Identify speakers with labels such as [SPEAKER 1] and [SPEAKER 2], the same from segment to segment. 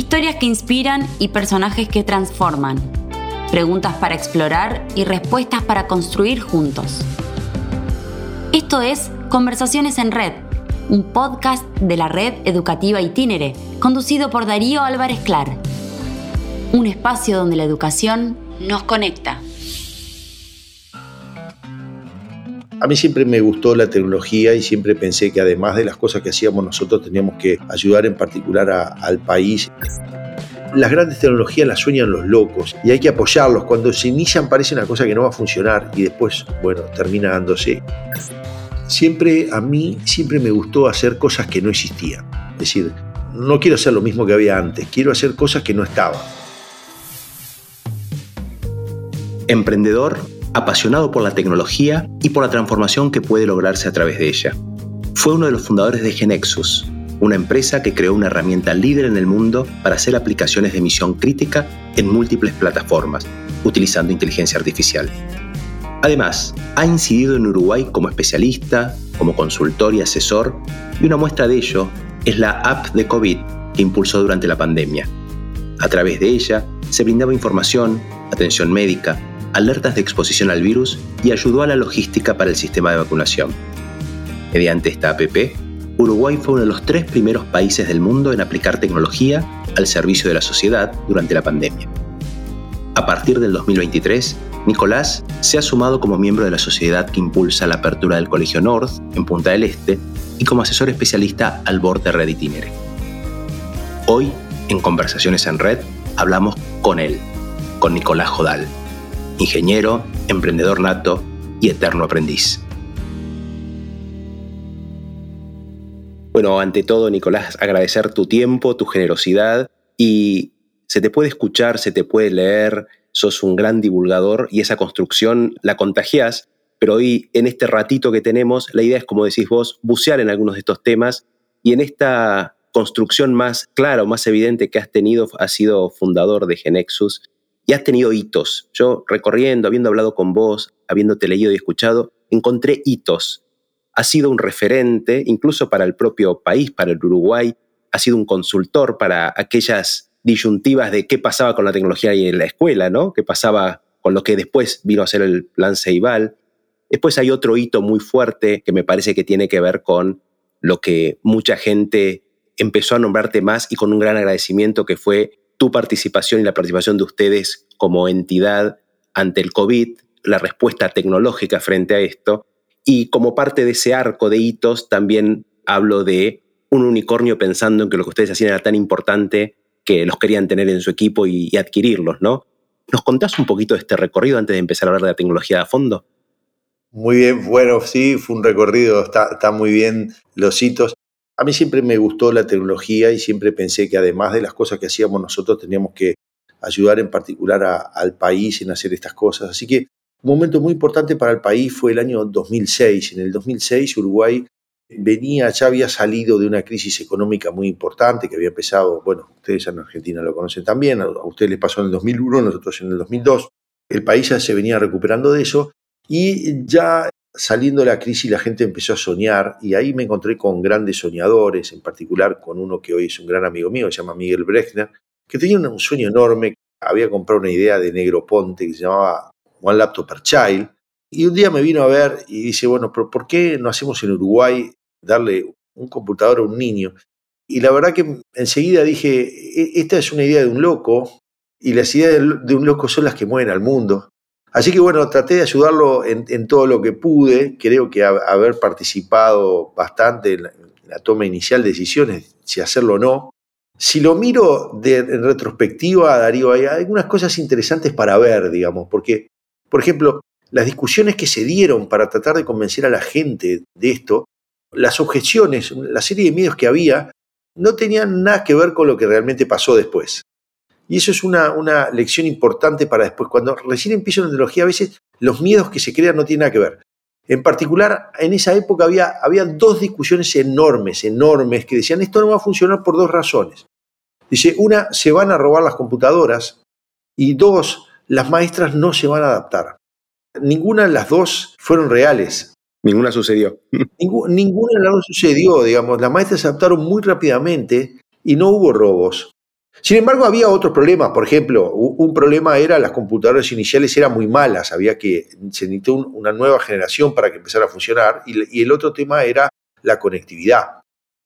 [SPEAKER 1] Historias que inspiran y personajes que transforman. Preguntas para explorar y respuestas para construir juntos. Esto es Conversaciones en Red, un podcast de la red educativa Itinere, conducido por Darío Álvarez Clar. Un espacio donde la educación nos conecta.
[SPEAKER 2] A mí siempre me gustó la tecnología y siempre pensé que además de las cosas que hacíamos nosotros teníamos que ayudar en particular al país. Las grandes tecnologías las sueñan los locos y hay que apoyarlos. Cuando se inician parece una cosa que no va a funcionar y después, bueno, termina dándose. Siempre a mí, siempre me gustó hacer cosas que no existían. Es decir, no quiero hacer lo mismo que había antes, quiero hacer cosas que no estaban.
[SPEAKER 3] Emprendedor apasionado por la tecnología y por la transformación que puede lograrse a través de ella. Fue uno de los fundadores de Genexus, una empresa que creó una herramienta líder en el mundo para hacer aplicaciones de misión crítica en múltiples plataformas, utilizando inteligencia artificial. Además, ha incidido en Uruguay como especialista, como consultor y asesor, y una muestra de ello es la app de COVID que impulsó durante la pandemia. A través de ella se brindaba información, atención médica, alertas de exposición al virus y ayudó a la logística para el sistema de vacunación. Mediante esta APP, Uruguay fue uno de los tres primeros países del mundo en aplicar tecnología al servicio de la sociedad durante la pandemia. A partir del 2023, Nicolás se ha sumado como miembro de la sociedad que impulsa la apertura del Colegio North en Punta del Este y como asesor especialista al borde Red Itinere. Hoy, en Conversaciones en Red, hablamos con él, con Nicolás Jodal ingeniero, emprendedor nato y eterno aprendiz. Bueno, ante todo, Nicolás, agradecer tu tiempo, tu generosidad y se te puede escuchar, se te puede leer, sos un gran divulgador y esa construcción la contagias, pero hoy en este ratito que tenemos, la idea es, como decís vos, bucear en algunos de estos temas y en esta construcción más clara o más evidente que has tenido, has sido fundador de Genexus y has tenido hitos. Yo recorriendo, habiendo hablado con vos, habiéndote leído y escuchado, encontré hitos. Has sido un referente, incluso para el propio país, para el Uruguay, has sido un consultor para aquellas disyuntivas de qué pasaba con la tecnología en la escuela, ¿no? ¿Qué pasaba con lo que después vino a ser el plan Ceibal? Después hay otro hito muy fuerte que me parece que tiene que ver con lo que mucha gente empezó a nombrarte más y con un gran agradecimiento que fue tu participación y la participación de ustedes como entidad ante el COVID, la respuesta tecnológica frente a esto, y como parte de ese arco de hitos también hablo de un unicornio pensando en que lo que ustedes hacían era tan importante que los querían tener en su equipo y, adquirirlos, ¿no? ¿Nos contás un poquito de este recorrido antes de empezar a hablar de la tecnología a fondo?
[SPEAKER 2] Muy bien, bueno, sí, fue un recorrido, está, está muy bien los hitos. A mí siempre me gustó la tecnología y siempre pensé que además de las cosas que hacíamos nosotros teníamos que ayudar en particular al país en hacer estas cosas. Así que un momento muy importante para el país fue el año 2006. En el 2006 Uruguay venía, ya había salido de una crisis económica muy importante que había empezado, bueno, ustedes en Argentina lo conocen también, a ustedes les pasó en el 2001, nosotros en el 2002. El país ya se venía recuperando de eso y ya saliendo de la crisis la gente empezó a soñar y ahí me encontré con grandes soñadores, en particular con uno que hoy es un gran amigo mío, se llama Miguel Brechner, que tenía un sueño enorme, había comprado una idea de Negro Ponte que se llamaba One Laptop per Child, y un día me vino a ver y dice, bueno, ¿por qué no hacemos en Uruguay darle un computador a un niño? Y la verdad que enseguida dije, e-, esta es una idea de un loco, y las ideas de un loco son las que mueven al mundo. Así que bueno, traté de ayudarlo en, todo lo que pude. Creo que haber participado bastante en la, toma inicial de decisiones, si hacerlo o no. Si lo miro de, en retrospectiva, Darío, hay algunas cosas interesantes para ver, digamos, porque, por ejemplo, las discusiones que se dieron para tratar de convencer a la gente de esto, las objeciones, la serie de miedos que había, no tenían nada que ver con lo que realmente pasó después. Y eso es una, una lección importante para después. Cuando recién empiezo la tecnología, a veces los miedos que se crean no tienen nada que ver. En particular, en esa época había, había dos discusiones enormes, enormes, que decían, esto no va a funcionar por dos razones. Dice, una, se van a robar las computadoras y dos, las maestras no se van a adaptar. Ninguna de las dos fueron reales.
[SPEAKER 3] Ninguna sucedió.
[SPEAKER 2] ninguna de las dos sucedió, digamos. Las maestras se adaptaron muy rápidamente y no hubo robos. Sin embargo, había otros problemas. Por ejemplo, un problema era las computadoras iniciales eran muy malas, había que se necesitó una nueva generación para que empezara a funcionar. Y, el otro tema era la conectividad.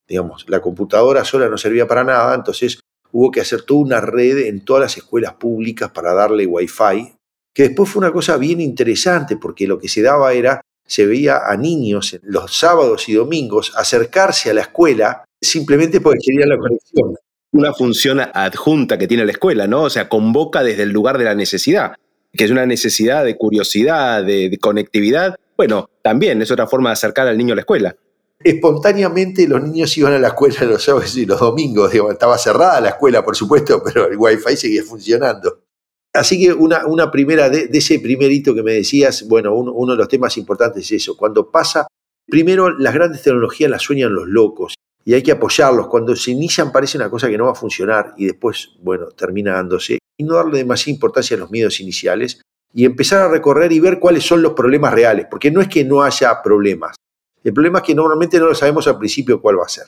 [SPEAKER 2] Digamos, la computadora sola no servía para nada, entonces hubo que hacer toda una red en todas las escuelas públicas para darle wifi, que después fue una cosa bien interesante, porque lo que se daba era, se veía a niños los sábados y domingos acercarse a la escuela simplemente porque querían la conexión
[SPEAKER 3] una función adjunta que tiene la escuela, ¿no? O sea, convoca desde el lugar de la necesidad, que es una necesidad de curiosidad, de, conectividad. Bueno, también es otra forma de acercar al niño a la escuela
[SPEAKER 2] espontáneamente los niños iban a la escuela los sábados y los domingos. estaba cerrada la escuela, por supuesto, pero el wifi seguía funcionando. Así que una, una primera, de, ese primer hito que me decías, bueno, uno, uno, de los temas importantes es eso. Cuando pasa, primero las grandes tecnologías las sueñan los locos y hay que apoyarlos. Cuando se inician parece una cosa que no va a funcionar y después, bueno, termina dándose. Y no darle demasiada importancia a los miedos iniciales y empezar a recorrer y ver cuáles son los problemas reales, porque no es que no haya problemas. El problema es que normalmente no lo sabemos al principio cuál va a ser.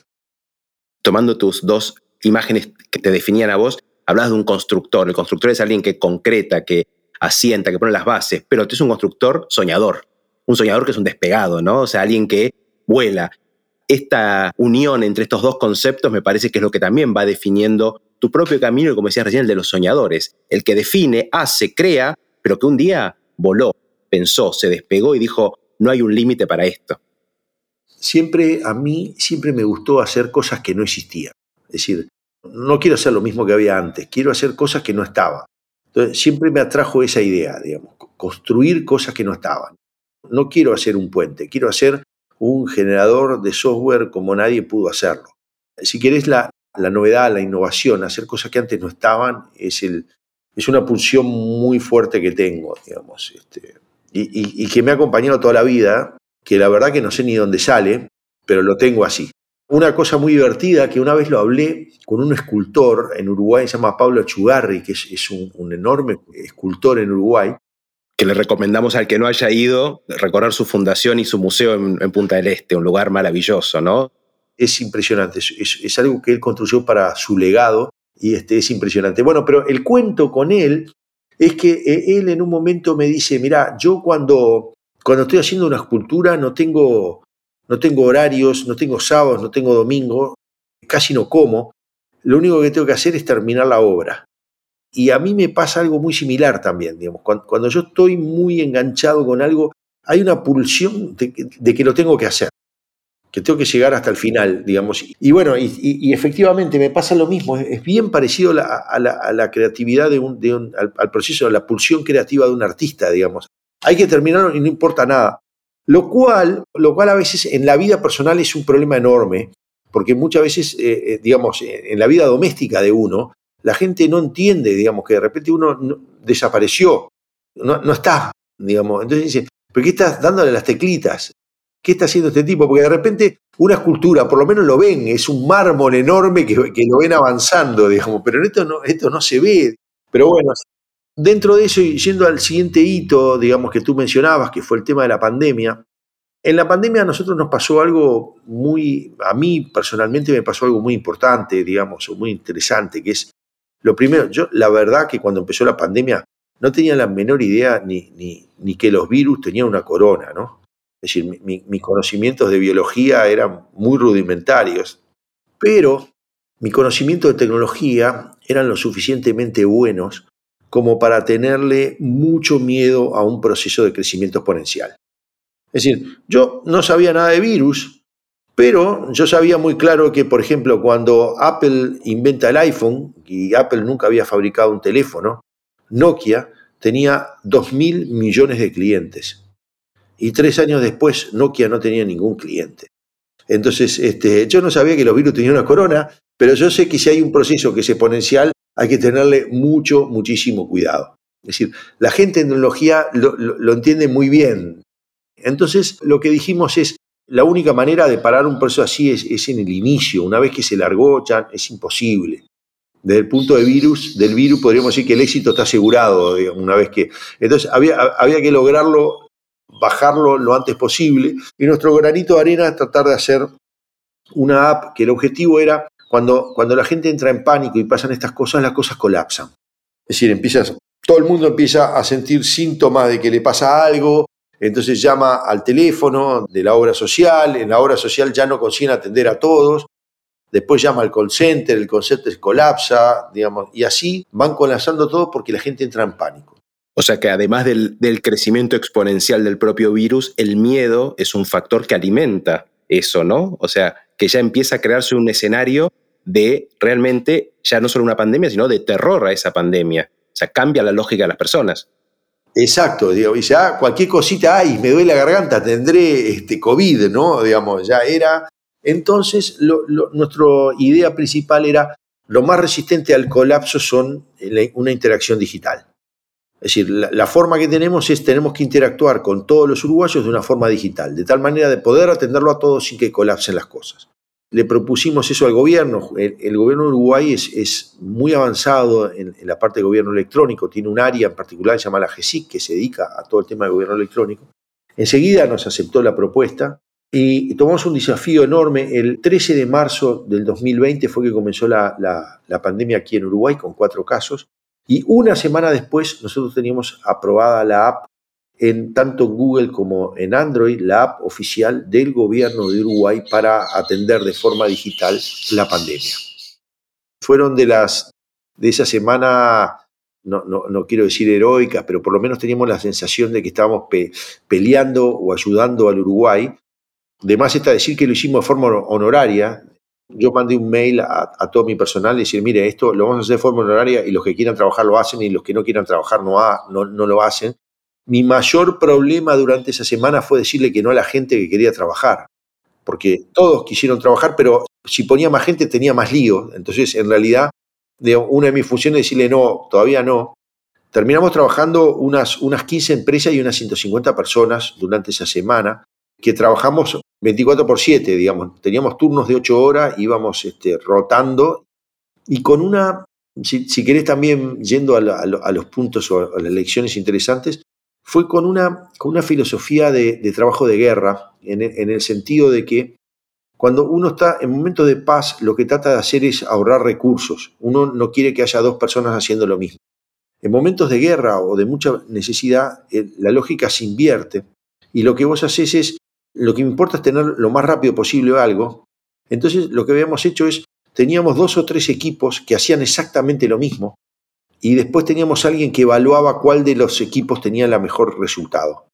[SPEAKER 3] Tomando tus dos imágenes que te definían a vos, hablas de un constructor. El constructor es alguien que concreta, que asienta, que pone las bases, pero tú es un constructor soñador. Un soñador que es un despegado, ¿no? O sea, alguien que vuela, esta unión entre estos dos conceptos me parece que es lo que también va definiendo tu propio camino, y como decías recién, el de los soñadores. El que define, hace, crea, pero que un día voló, pensó, se despegó y dijo, no hay un límite para esto.
[SPEAKER 2] Siempre, a mí, siempre me gustó hacer cosas que no existían. Es decir, no quiero hacer lo mismo que había antes, quiero hacer cosas que no estaban. Entonces, siempre me atrajo esa idea, digamos, construir cosas que no estaban. No quiero hacer un puente, quiero hacer un generador de software como nadie pudo hacerlo. Si querés la, novedad, la innovación, hacer cosas que antes no estaban, es, el, es una pulsión muy fuerte que tengo, digamos, este, y, que me ha acompañado toda la vida, que la verdad que no sé ni dónde sale, pero lo tengo así. Una cosa muy divertida que una vez lo hablé con un escultor en Uruguay, se llama Pablo Chugarri, que es, un, enorme escultor en Uruguay,
[SPEAKER 3] que le recomendamos al que no haya ido recorrer su fundación y su museo en, Punta del Este, un lugar maravilloso, ¿no?
[SPEAKER 2] Es impresionante, es, algo que él construyó para su legado y este, es impresionante. Bueno, pero el cuento con él es que eh, él en un momento me dice, mira, yo cuando, cuando estoy haciendo una escultura no tengo, no tengo horarios, no tengo sábados, no tengo domingo, casi no como, lo único que tengo que hacer es terminar la obra. Y a mí me pasa algo muy similar también, digamos. Cuando, yo estoy muy enganchado con algo, hay una pulsión de, que lo tengo que hacer, que tengo que llegar hasta el final, digamos. Y bueno, y, efectivamente me pasa lo mismo, es bien parecido a la, creatividad de un, al, proceso de la pulsión creativa de un artista, digamos. Hay que terminarlo y no importa nada. Lo cual, lo cual a veces en la vida personal es un problema enorme, porque muchas veces, eh, eh, digamos, en la vida doméstica de uno, la gente no entiende, digamos, que de repente uno desapareció, no, está, digamos. Entonces dice, ¿pero qué estás dándole las teclitas? ¿Qué está haciendo este tipo? Porque de repente una escultura, por lo menos lo ven, es un mármol enorme que, que lo ven avanzando, digamos, pero esto no, esto no se ve. Pero bueno, dentro de eso, y yendo al siguiente hito, digamos, que tú mencionabas, que fue el tema de la pandemia, en la pandemia a nosotros nos pasó algo muy, a mí personalmente me pasó algo muy importante, digamos, o muy interesante, que es lo primero, yo la verdad que cuando empezó la pandemia no tenía la menor idea ni, ni, que los virus tenían una corona, ¿no? Es decir, mis conocimientos de biología eran muy rudimentarios, pero mi conocimiento de tecnología eran lo suficientemente buenos como para tenerle mucho miedo a un proceso de crecimiento exponencial. Es decir, yo no sabía nada de virus, pero yo sabía muy claro que, por ejemplo, cuando Apple inventa el iPhone, y Apple nunca había fabricado un teléfono, Nokia tenía 2.000 millones de clientes. Y tres años después, Nokia no tenía ningún cliente. Entonces, este, yo no sabía que los virus tenían una corona, pero yo sé que si hay un proceso que es exponencial, hay que tenerle mucho, muchísimo cuidado. Es decir, la gente en tecnología lo entiende muy bien. Entonces, lo que dijimos es, la única manera de parar un proceso así es, en el inicio. Una vez que se largó, ya es imposible. Desde el punto de virus, del virus, podríamos decir que el éxito está asegurado, una vez que. Entonces había, había que lograrlo, bajarlo lo antes posible. Y nuestro granito de arena es tratar de hacer una app que el objetivo era cuando, cuando la gente entra en pánico y pasan estas cosas, las cosas colapsan. Es decir, empiezas, todo el mundo empieza a sentir síntomas de que le pasa algo, entonces llama al teléfono de la obra social, en la obra social ya no consiguen atender a todos, después llama al call center, el center colapsa, digamos, y así van colapsando todo porque la gente entra en pánico.
[SPEAKER 3] O sea que además del, del, crecimiento exponencial del propio virus, el miedo es un factor que alimenta eso, ¿no? O sea, que ya empieza a crearse un escenario de realmente ya no solo una pandemia, sino de terror a esa pandemia. O sea, cambia la lógica de las personas.
[SPEAKER 2] Exacto, digo, y ya cualquier cosita, ay, me duele la garganta, tendré este COVID, ¿no? Digamos, ya era. Entonces, nuestra idea principal era lo más resistente al colapso son una interacción digital. Es decir, la, forma que tenemos es tenemos que interactuar con todos los uruguayos de una forma digital, de tal manera de poder atenderlo a todos sin que colapsen las cosas. Le propusimos eso al gobierno. El, gobierno de Uruguay es, muy avanzado en, la parte de gobierno electrónico, tiene un área en particular llamada la GESIC que se dedica a todo el tema de gobierno electrónico. Enseguida nos aceptó la propuesta y tomamos un desafío enorme. El 13 de marzo del 2020 fue que comenzó la pandemia aquí en Uruguay con cuatro casos. Y una semana después nosotros teníamos aprobada la app en tanto Google como en Android, la app oficial del gobierno de Uruguay para atender de forma digital la pandemia. Fueron de las de esa semana, no, no, quiero decir heroicas, pero por lo menos teníamos la sensación de que estábamos peleando o ayudando al Uruguay. Además está decir que lo hicimos de forma honoraria, yo mandé un mail a, todo mi personal y decir, mire, esto lo vamos a hacer de forma honoraria y los que quieran trabajar lo hacen y los que no quieran trabajar no, no, no lo hacen. Mi mayor problema durante esa semana fue decirle que no a la gente que quería trabajar, porque todos quisieron trabajar, pero si ponía más gente tenía más lío. Entonces, en realidad, una de mis funciones es decirle no, todavía no. Terminamos trabajando unas, unas 15 empresas y unas 150 personas durante esa semana, que trabajamos 24 por 7, digamos. Teníamos turnos de 8 horas, íbamos este, rotando y con una, si, querés también yendo a, los puntos o a las lecciones interesantes, fue con una, con una filosofía de, trabajo de guerra, en en el sentido de que cuando uno está en momentos de paz, lo que trata de hacer es ahorrar recursos. Uno no quiere que haya dos personas haciendo lo mismo. En momentos de guerra o de mucha necesidad, eh, la lógica se invierte y lo que vos haces es lo que me importa es tener lo más rápido posible algo. Entonces lo que habíamos hecho es, teníamos dos o tres equipos que hacían exactamente lo mismo y después teníamos alguien que evaluaba cuál de los equipos tenía el mejor resultado.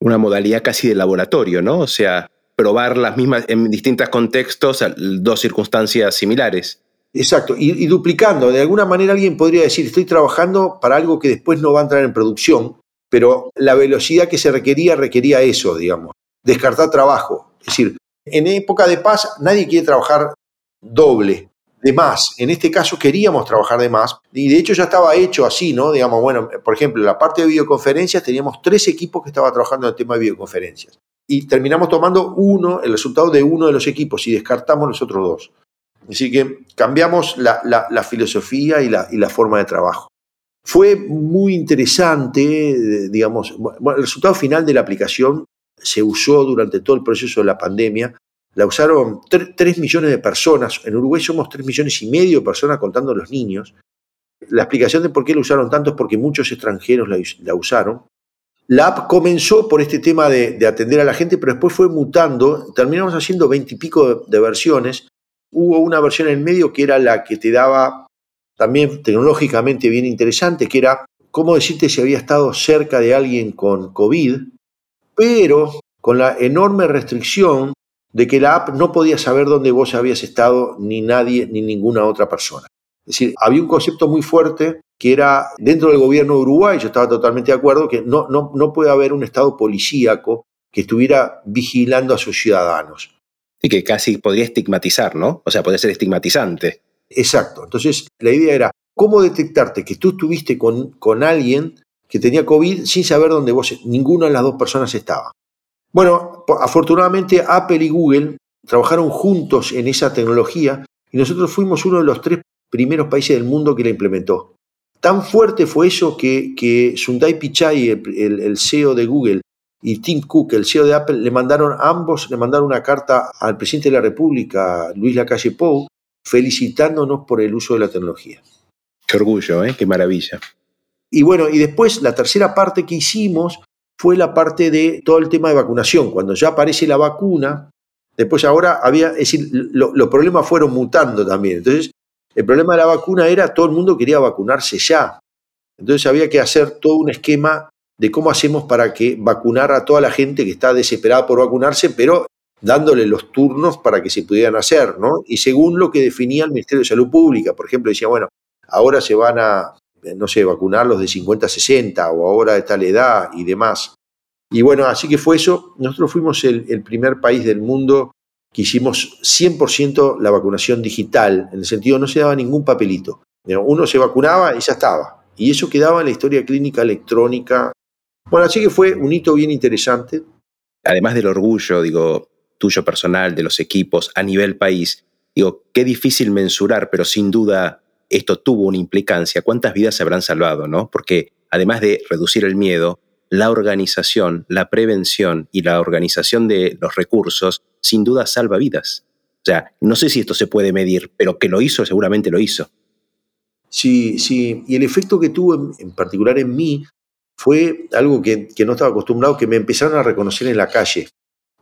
[SPEAKER 3] Una modalidad casi de laboratorio, ¿no? O sea, probar las mismas en distintos contextos, dos circunstancias similares.
[SPEAKER 2] Exacto, y, y, duplicando. De alguna manera alguien podría decir, estoy trabajando para algo que después no va a entrar en producción, pero la velocidad que se requería requería eso, digamos descartar trabajo. Es decir, en época de paz nadie quiere trabajar doble, de más. En este caso queríamos trabajar de más y de hecho ya estaba hecho así, ¿no? Digamos, bueno, por ejemplo, en la parte de videoconferencias teníamos tres equipos que estaban trabajando en el tema de videoconferencias y terminamos tomando uno, el resultado de uno de los equipos y descartamos los otros dos. Así que cambiamos la, filosofía y la, y la forma de trabajo. Fue muy interesante, digamos, bueno, el resultado final de la aplicación se usó durante todo el proceso de la pandemia. La usaron 3 millones de personas. En Uruguay somos 3 millones y medio de personas contando los niños. La explicación de por qué la usaron tanto es porque muchos extranjeros la, usaron. La app comenzó por este tema de, atender a la gente, pero después fue mutando. Terminamos haciendo 20 y pico de, versiones. Hubo una versión en medio que era la que te daba también tecnológicamente bien interesante, que era cómo decirte si había estado cerca de alguien con COVID pero con la enorme restricción de que la app no podía saber dónde vos habías estado, ni nadie, ni ninguna otra persona. Es decir, había un concepto muy fuerte que era dentro del gobierno de Uruguay, yo estaba totalmente de acuerdo, que no, no, no puede haber un Estado policíaco que estuviera vigilando a sus ciudadanos.
[SPEAKER 3] Y que casi podría estigmatizar, ¿no? O sea, podría ser estigmatizante.
[SPEAKER 2] Exacto. Entonces, la idea era, ¿cómo detectarte que tú estuviste con, con alguien que tenía COVID sin saber dónde vos, ninguna de las dos personas estaba. Bueno, afortunadamente Apple y Google trabajaron juntos en esa tecnología y nosotros fuimos uno de los tres primeros países del mundo que la implementó. Tan fuerte fue eso que, que Sundar Pichai, el, el, CEO de Google, y Tim Cook, el CEO de Apple, le mandaron ambos, le mandaron una carta al presidente de la República, Luis Lacalle Pou, felicitándonos por el uso de la tecnología.
[SPEAKER 3] Qué orgullo, ¿eh? qué maravilla.
[SPEAKER 2] Y bueno, y después la tercera parte que hicimos fue la parte de todo el tema de vacunación. Cuando ya aparece la vacuna, después ahora había, es decir, los problemas fueron mutando también. Entonces, el problema de la vacuna era todo el mundo quería vacunarse ya. Entonces había que hacer todo un esquema de cómo hacemos para que vacunar a toda la gente que está desesperada por vacunarse, pero dándole los turnos para que se pudieran hacer, ¿no? Y según lo que definía el Ministerio de Salud Pública, por ejemplo, decía, bueno, ahora se van a, no sé, vacunar los de 50 a 60 o ahora de tal edad y demás. Y bueno, así que fue eso. Nosotros fuimos el, el primer país del mundo que hicimos 100% la vacunación digital, en el sentido no se daba ningún papelito. Uno se vacunaba y ya estaba. Y eso quedaba en la historia clínica electrónica. Bueno, así que fue un hito bien interesante.
[SPEAKER 3] Además del orgullo, digo, tuyo personal, de los equipos, a nivel país, digo, qué difícil mensurar, pero sin duda esto tuvo una implicancia. ¿Cuántas vidas se habrán salvado, no? Porque además de reducir el miedo, la organización, la prevención y la organización de los recursos, sin duda salva vidas. O sea, no sé si esto se puede medir, pero que lo hizo, seguramente lo hizo.
[SPEAKER 2] Sí, sí. Y el efecto que tuvo en, particular en mí fue algo que, no estaba acostumbrado, que me empezaron a reconocer en la calle.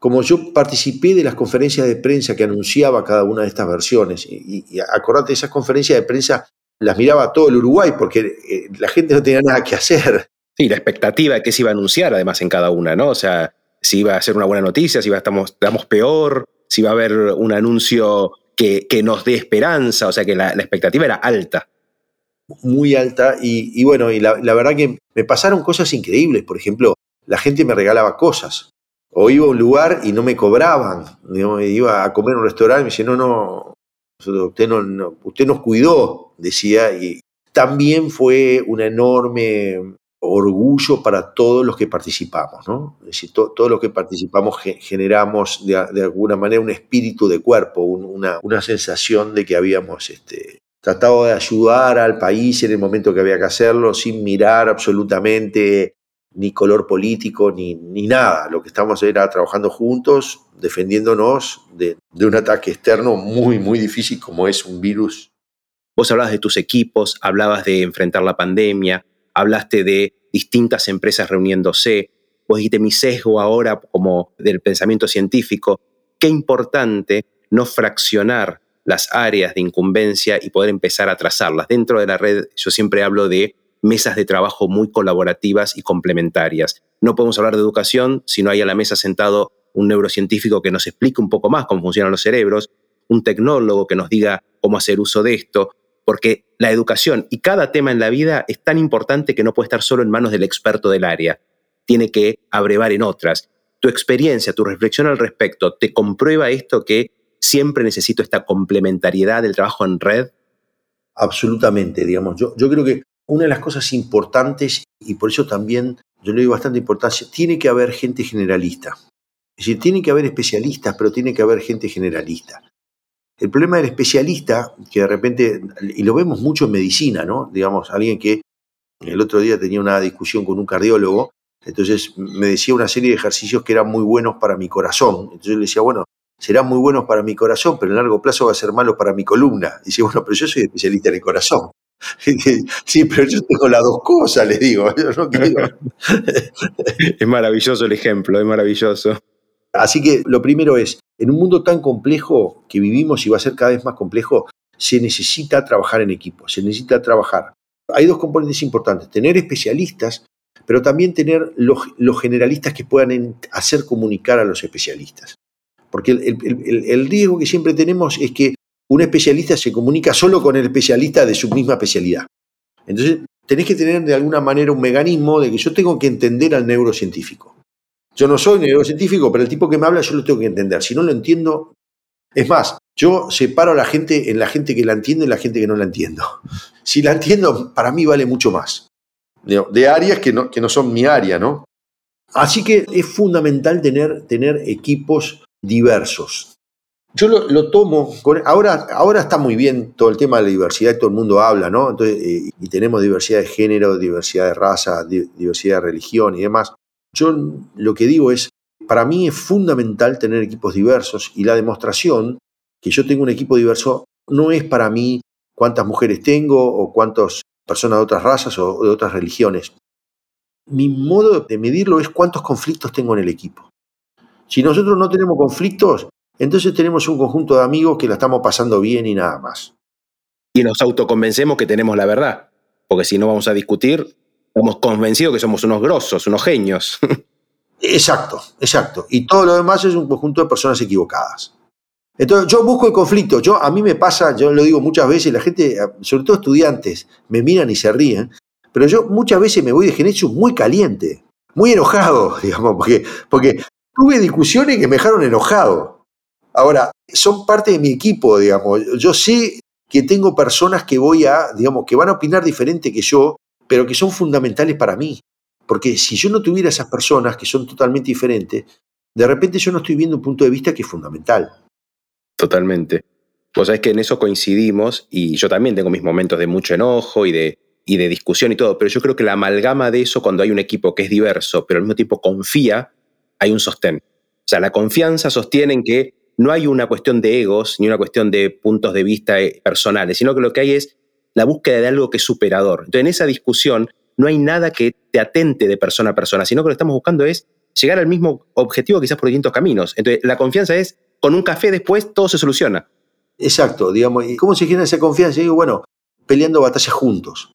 [SPEAKER 2] Como yo participé de las conferencias de prensa que anunciaba cada una de estas versiones, y, y acordate, esas conferencias de prensa las miraba todo el Uruguay porque eh, la gente no tenía nada que hacer.
[SPEAKER 3] Sí, la expectativa de que se iba a anunciar además en cada una, ¿no? O sea, si iba a ser una buena noticia, si iba a estamos, estamos peor, si iba a haber un anuncio que, nos dé esperanza, o sea que la, expectativa era alta.
[SPEAKER 2] Muy alta y, bueno, y la, verdad que me pasaron cosas increíbles, por ejemplo, la gente me regalaba cosas, o iba a un lugar y no me cobraban, iba a comer en un restaurante y me dice, no, no, usted, no, usted nos cuidó, decía, y también fue una enorme orgullo para todos los que participamos, ¿no? Es decir, todos los que participamos generamos de, alguna manera un espíritu de cuerpo, una, una, sensación de que habíamos este, tratado de ayudar al país en el momento que había que hacerlo, sin mirar absolutamente ni color político ni, ni nada. Lo que estamos era trabajando juntos, defendiéndonos de, de un ataque externo muy, muy difícil como es un virus.
[SPEAKER 3] Vos hablabas de tus equipos, hablabas de enfrentar la pandemia, hablaste de distintas empresas reuniéndose, vos dijiste mi sesgo ahora como del pensamiento científico, qué importante no fraccionar las áreas de incumbencia y poder empezar a trazarlas. Dentro de la red yo siempre hablo de mesas de trabajo muy colaborativas y complementarias. No podemos hablar de educación si no hay a la mesa sentado un neurocientífico que nos explique un poco más cómo funcionan los cerebros, un tecnólogo que nos diga cómo hacer uso de esto, porque la educación y cada tema en la vida es tan importante que no puede estar solo en manos del experto del área, tiene que abrevar en otras. Tu experiencia, tu reflexión al respecto, ¿te comprueba esto que siempre necesito esta complementariedad del trabajo en red?
[SPEAKER 2] Absolutamente, digamos. Yo, creo que una de las cosas importantes, y por eso también yo le doy bastante importancia, tiene que haber gente generalista. Es decir, tiene que haber especialistas, pero tiene que haber gente generalista. El problema del especialista, que de repente, y lo vemos mucho en medicina, ¿no? Digamos, alguien que el otro día tenía una discusión con un cardiólogo, entonces me decía una serie de ejercicios que eran muy buenos para mi corazón. Entonces yo le decía, bueno, serán muy buenos para mi corazón, pero en largo plazo va a ser malo para mi columna. Y dice, bueno, pero yo soy especialista en el corazón. Sí, pero yo tengo las dos cosas, le digo.
[SPEAKER 3] es maravilloso el ejemplo, es maravilloso.
[SPEAKER 2] Así que lo primero es, en un mundo tan complejo que vivimos y va a ser cada vez más complejo, se necesita trabajar en equipo, se necesita trabajar. Hay dos componentes importantes, tener especialistas, pero también tener los, generalistas que puedan hacer comunicar a los especialistas. Porque el, riesgo que siempre tenemos es que un especialista se comunica solo con el especialista de su misma especialidad. Entonces, tenés que tener de alguna manera un mecanismo de que yo tengo que entender al neurocientífico. Yo no soy neurocientífico, pero el tipo que me habla yo lo tengo que entender. Si no lo entiendo, es más, yo separo a la gente en la gente que la entiende y la gente que no la entiendo. Si la entiendo, para mí vale mucho más. De, áreas que no, que no, son mi área, ¿no? Así que es fundamental tener, tener equipos diversos. Yo lo, tomo, ahora, ahora está muy bien todo el tema de la diversidad, todo el mundo habla, ¿no? Entonces, eh, y tenemos diversidad de género, diversidad de raza, diversidad de religión y demás. Yo lo que digo es, para mí es fundamental tener equipos diversos y la demostración que yo tengo un equipo diverso no es para mí cuántas mujeres tengo o cuántas personas de otras razas o de otras religiones. Mi modo de medirlo es cuántos conflictos tengo en el equipo. Si nosotros no tenemos conflictos, entonces tenemos un conjunto de amigos que la estamos pasando bien y nada más.
[SPEAKER 3] Y nos autoconvencemos que tenemos la verdad, porque si no vamos a discutir, estamos convencidos que somos unos grosos, unos genios.
[SPEAKER 2] Exacto, exacto. Y todo lo demás es un conjunto de personas equivocadas. Entonces, yo busco el conflicto. Yo, a mí me pasa, yo lo digo muchas veces, la gente, sobre todo estudiantes, me miran y se ríen, pero yo muchas veces me voy de Genesis muy caliente, muy enojado, digamos, porque, porque tuve discusiones que me dejaron enojado. Ahora, son parte de mi equipo, digamos. Yo sé que tengo personas que voy a, digamos, que van a opinar diferente que yo, pero que son fundamentales para mí. Porque si yo no tuviera esas personas que son totalmente diferentes, de repente yo no estoy viendo un punto de vista que es fundamental.
[SPEAKER 3] Totalmente. Vos sabés que en eso coincidimos y yo también tengo mis momentos de mucho enojo y de, y de discusión y todo, pero yo creo que la amalgama de eso cuando hay un equipo que es diverso, pero al mismo tiempo confía, hay un sostén. O sea, la confianza sostiene en que no hay una cuestión de egos ni una cuestión de puntos de vista eh, personales, sino que lo que hay es la búsqueda de algo que es superador. Entonces, en esa discusión no hay nada que te atente de persona a persona, sino que lo que estamos buscando es llegar al mismo objetivo quizás por distintos caminos. Entonces, la confianza es, con un café después todo se soluciona.
[SPEAKER 2] Exacto, digamos, ¿y cómo se genera esa confianza? digo, bueno, peleando batallas juntos.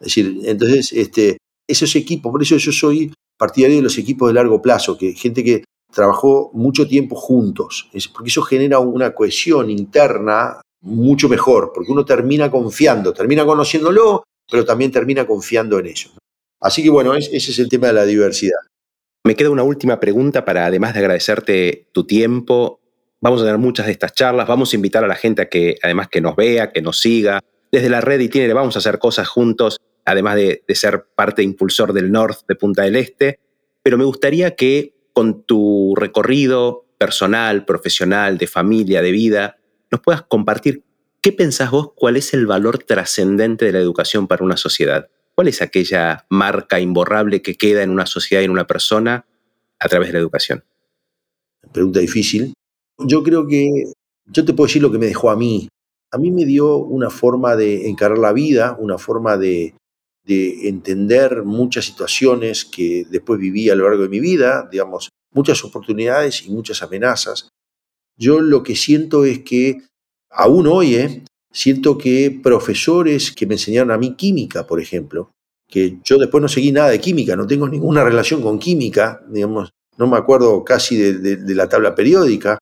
[SPEAKER 2] Es decir, entonces, este, esos equipos, por eso yo soy partidario de los equipos de largo plazo, que gente que trabajó mucho tiempo juntos, porque eso genera una cohesión interna mucho mejor, porque uno termina confiando, termina conociéndolo, pero también termina confiando en ellos. Así que bueno, ese es el tema de la diversidad.
[SPEAKER 3] Me queda una última pregunta para, además de agradecerte tu tiempo, vamos a tener muchas de estas charlas, vamos a invitar a la gente a que, además que nos vea, que nos siga. Desde la red y tiene, vamos a hacer cosas juntos, además de, de ser parte impulsor del North de Punta del Este. Pero me gustaría que con tu recorrido personal, profesional, de familia, de vida, nos puedas compartir ¿Qué pensás vos cuál es el valor trascendente de la educación para una sociedad? ¿Cuál es aquella marca imborrable que queda en una sociedad y en una persona a través de la educación?
[SPEAKER 2] Pregunta difícil. Yo creo que yo te puedo decir lo que me dejó a mí. A mí me dio una forma de encarar la vida, una forma de, de entender muchas situaciones que después viví a lo largo de mi vida, digamos, muchas oportunidades y muchas amenazas. Yo lo que siento es que aún hoy, ¿eh? siento que profesores que me enseñaron a mí química, por ejemplo, que yo después no seguí nada de química, no tengo ninguna relación con química, digamos, no me acuerdo casi de, la tabla periódica.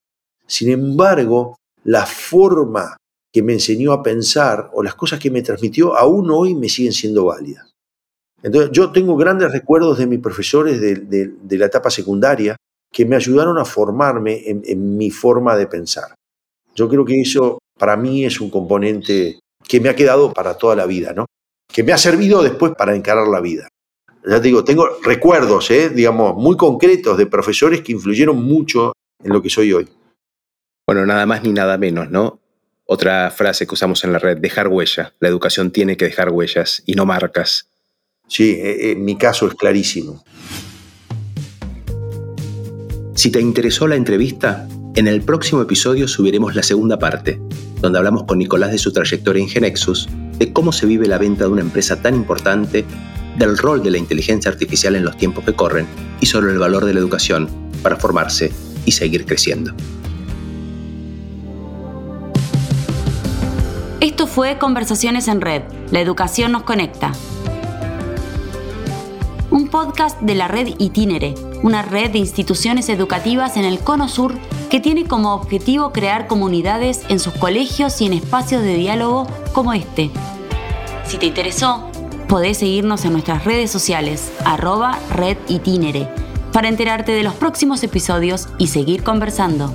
[SPEAKER 2] Sin embargo, la forma que me enseñó a pensar o las cosas que me transmitió aún hoy me siguen siendo válidas. Entonces, yo tengo grandes recuerdos de mis profesores de, la etapa secundaria que me ayudaron a formarme en mi forma de pensar. Yo creo que eso para mí es un componente que me ha quedado para toda la vida, ¿no? Que me ha servido después para encarar la vida. Ya te digo, tengo recuerdos, ¿eh? digamos, muy concretos de profesores que influyeron mucho en lo que soy hoy.
[SPEAKER 3] Bueno, nada más ni nada menos, ¿no? Otra frase que usamos en la red, dejar huella. La educación tiene que dejar huellas y no marcas.
[SPEAKER 2] Sí, eh, en mi caso es clarísimo.
[SPEAKER 3] Si te interesó la entrevista, en el próximo episodio subiremos la segunda parte, donde hablamos con Nicolás de su trayectoria en Genexus, de cómo se vive la venta de una empresa tan importante, del rol de la inteligencia artificial en los tiempos que corren y sobre el valor de la educación para formarse y seguir creciendo.
[SPEAKER 1] Esto fue Conversaciones en Red. La educación nos conecta. Un podcast de la red Itinere, una red de instituciones educativas en el Cono Sur que tiene como objetivo crear comunidades en sus colegios y en espacios de diálogo como este. Si te interesó, podés seguirnos en nuestras redes sociales, arroba red para enterarte de los próximos episodios y seguir conversando.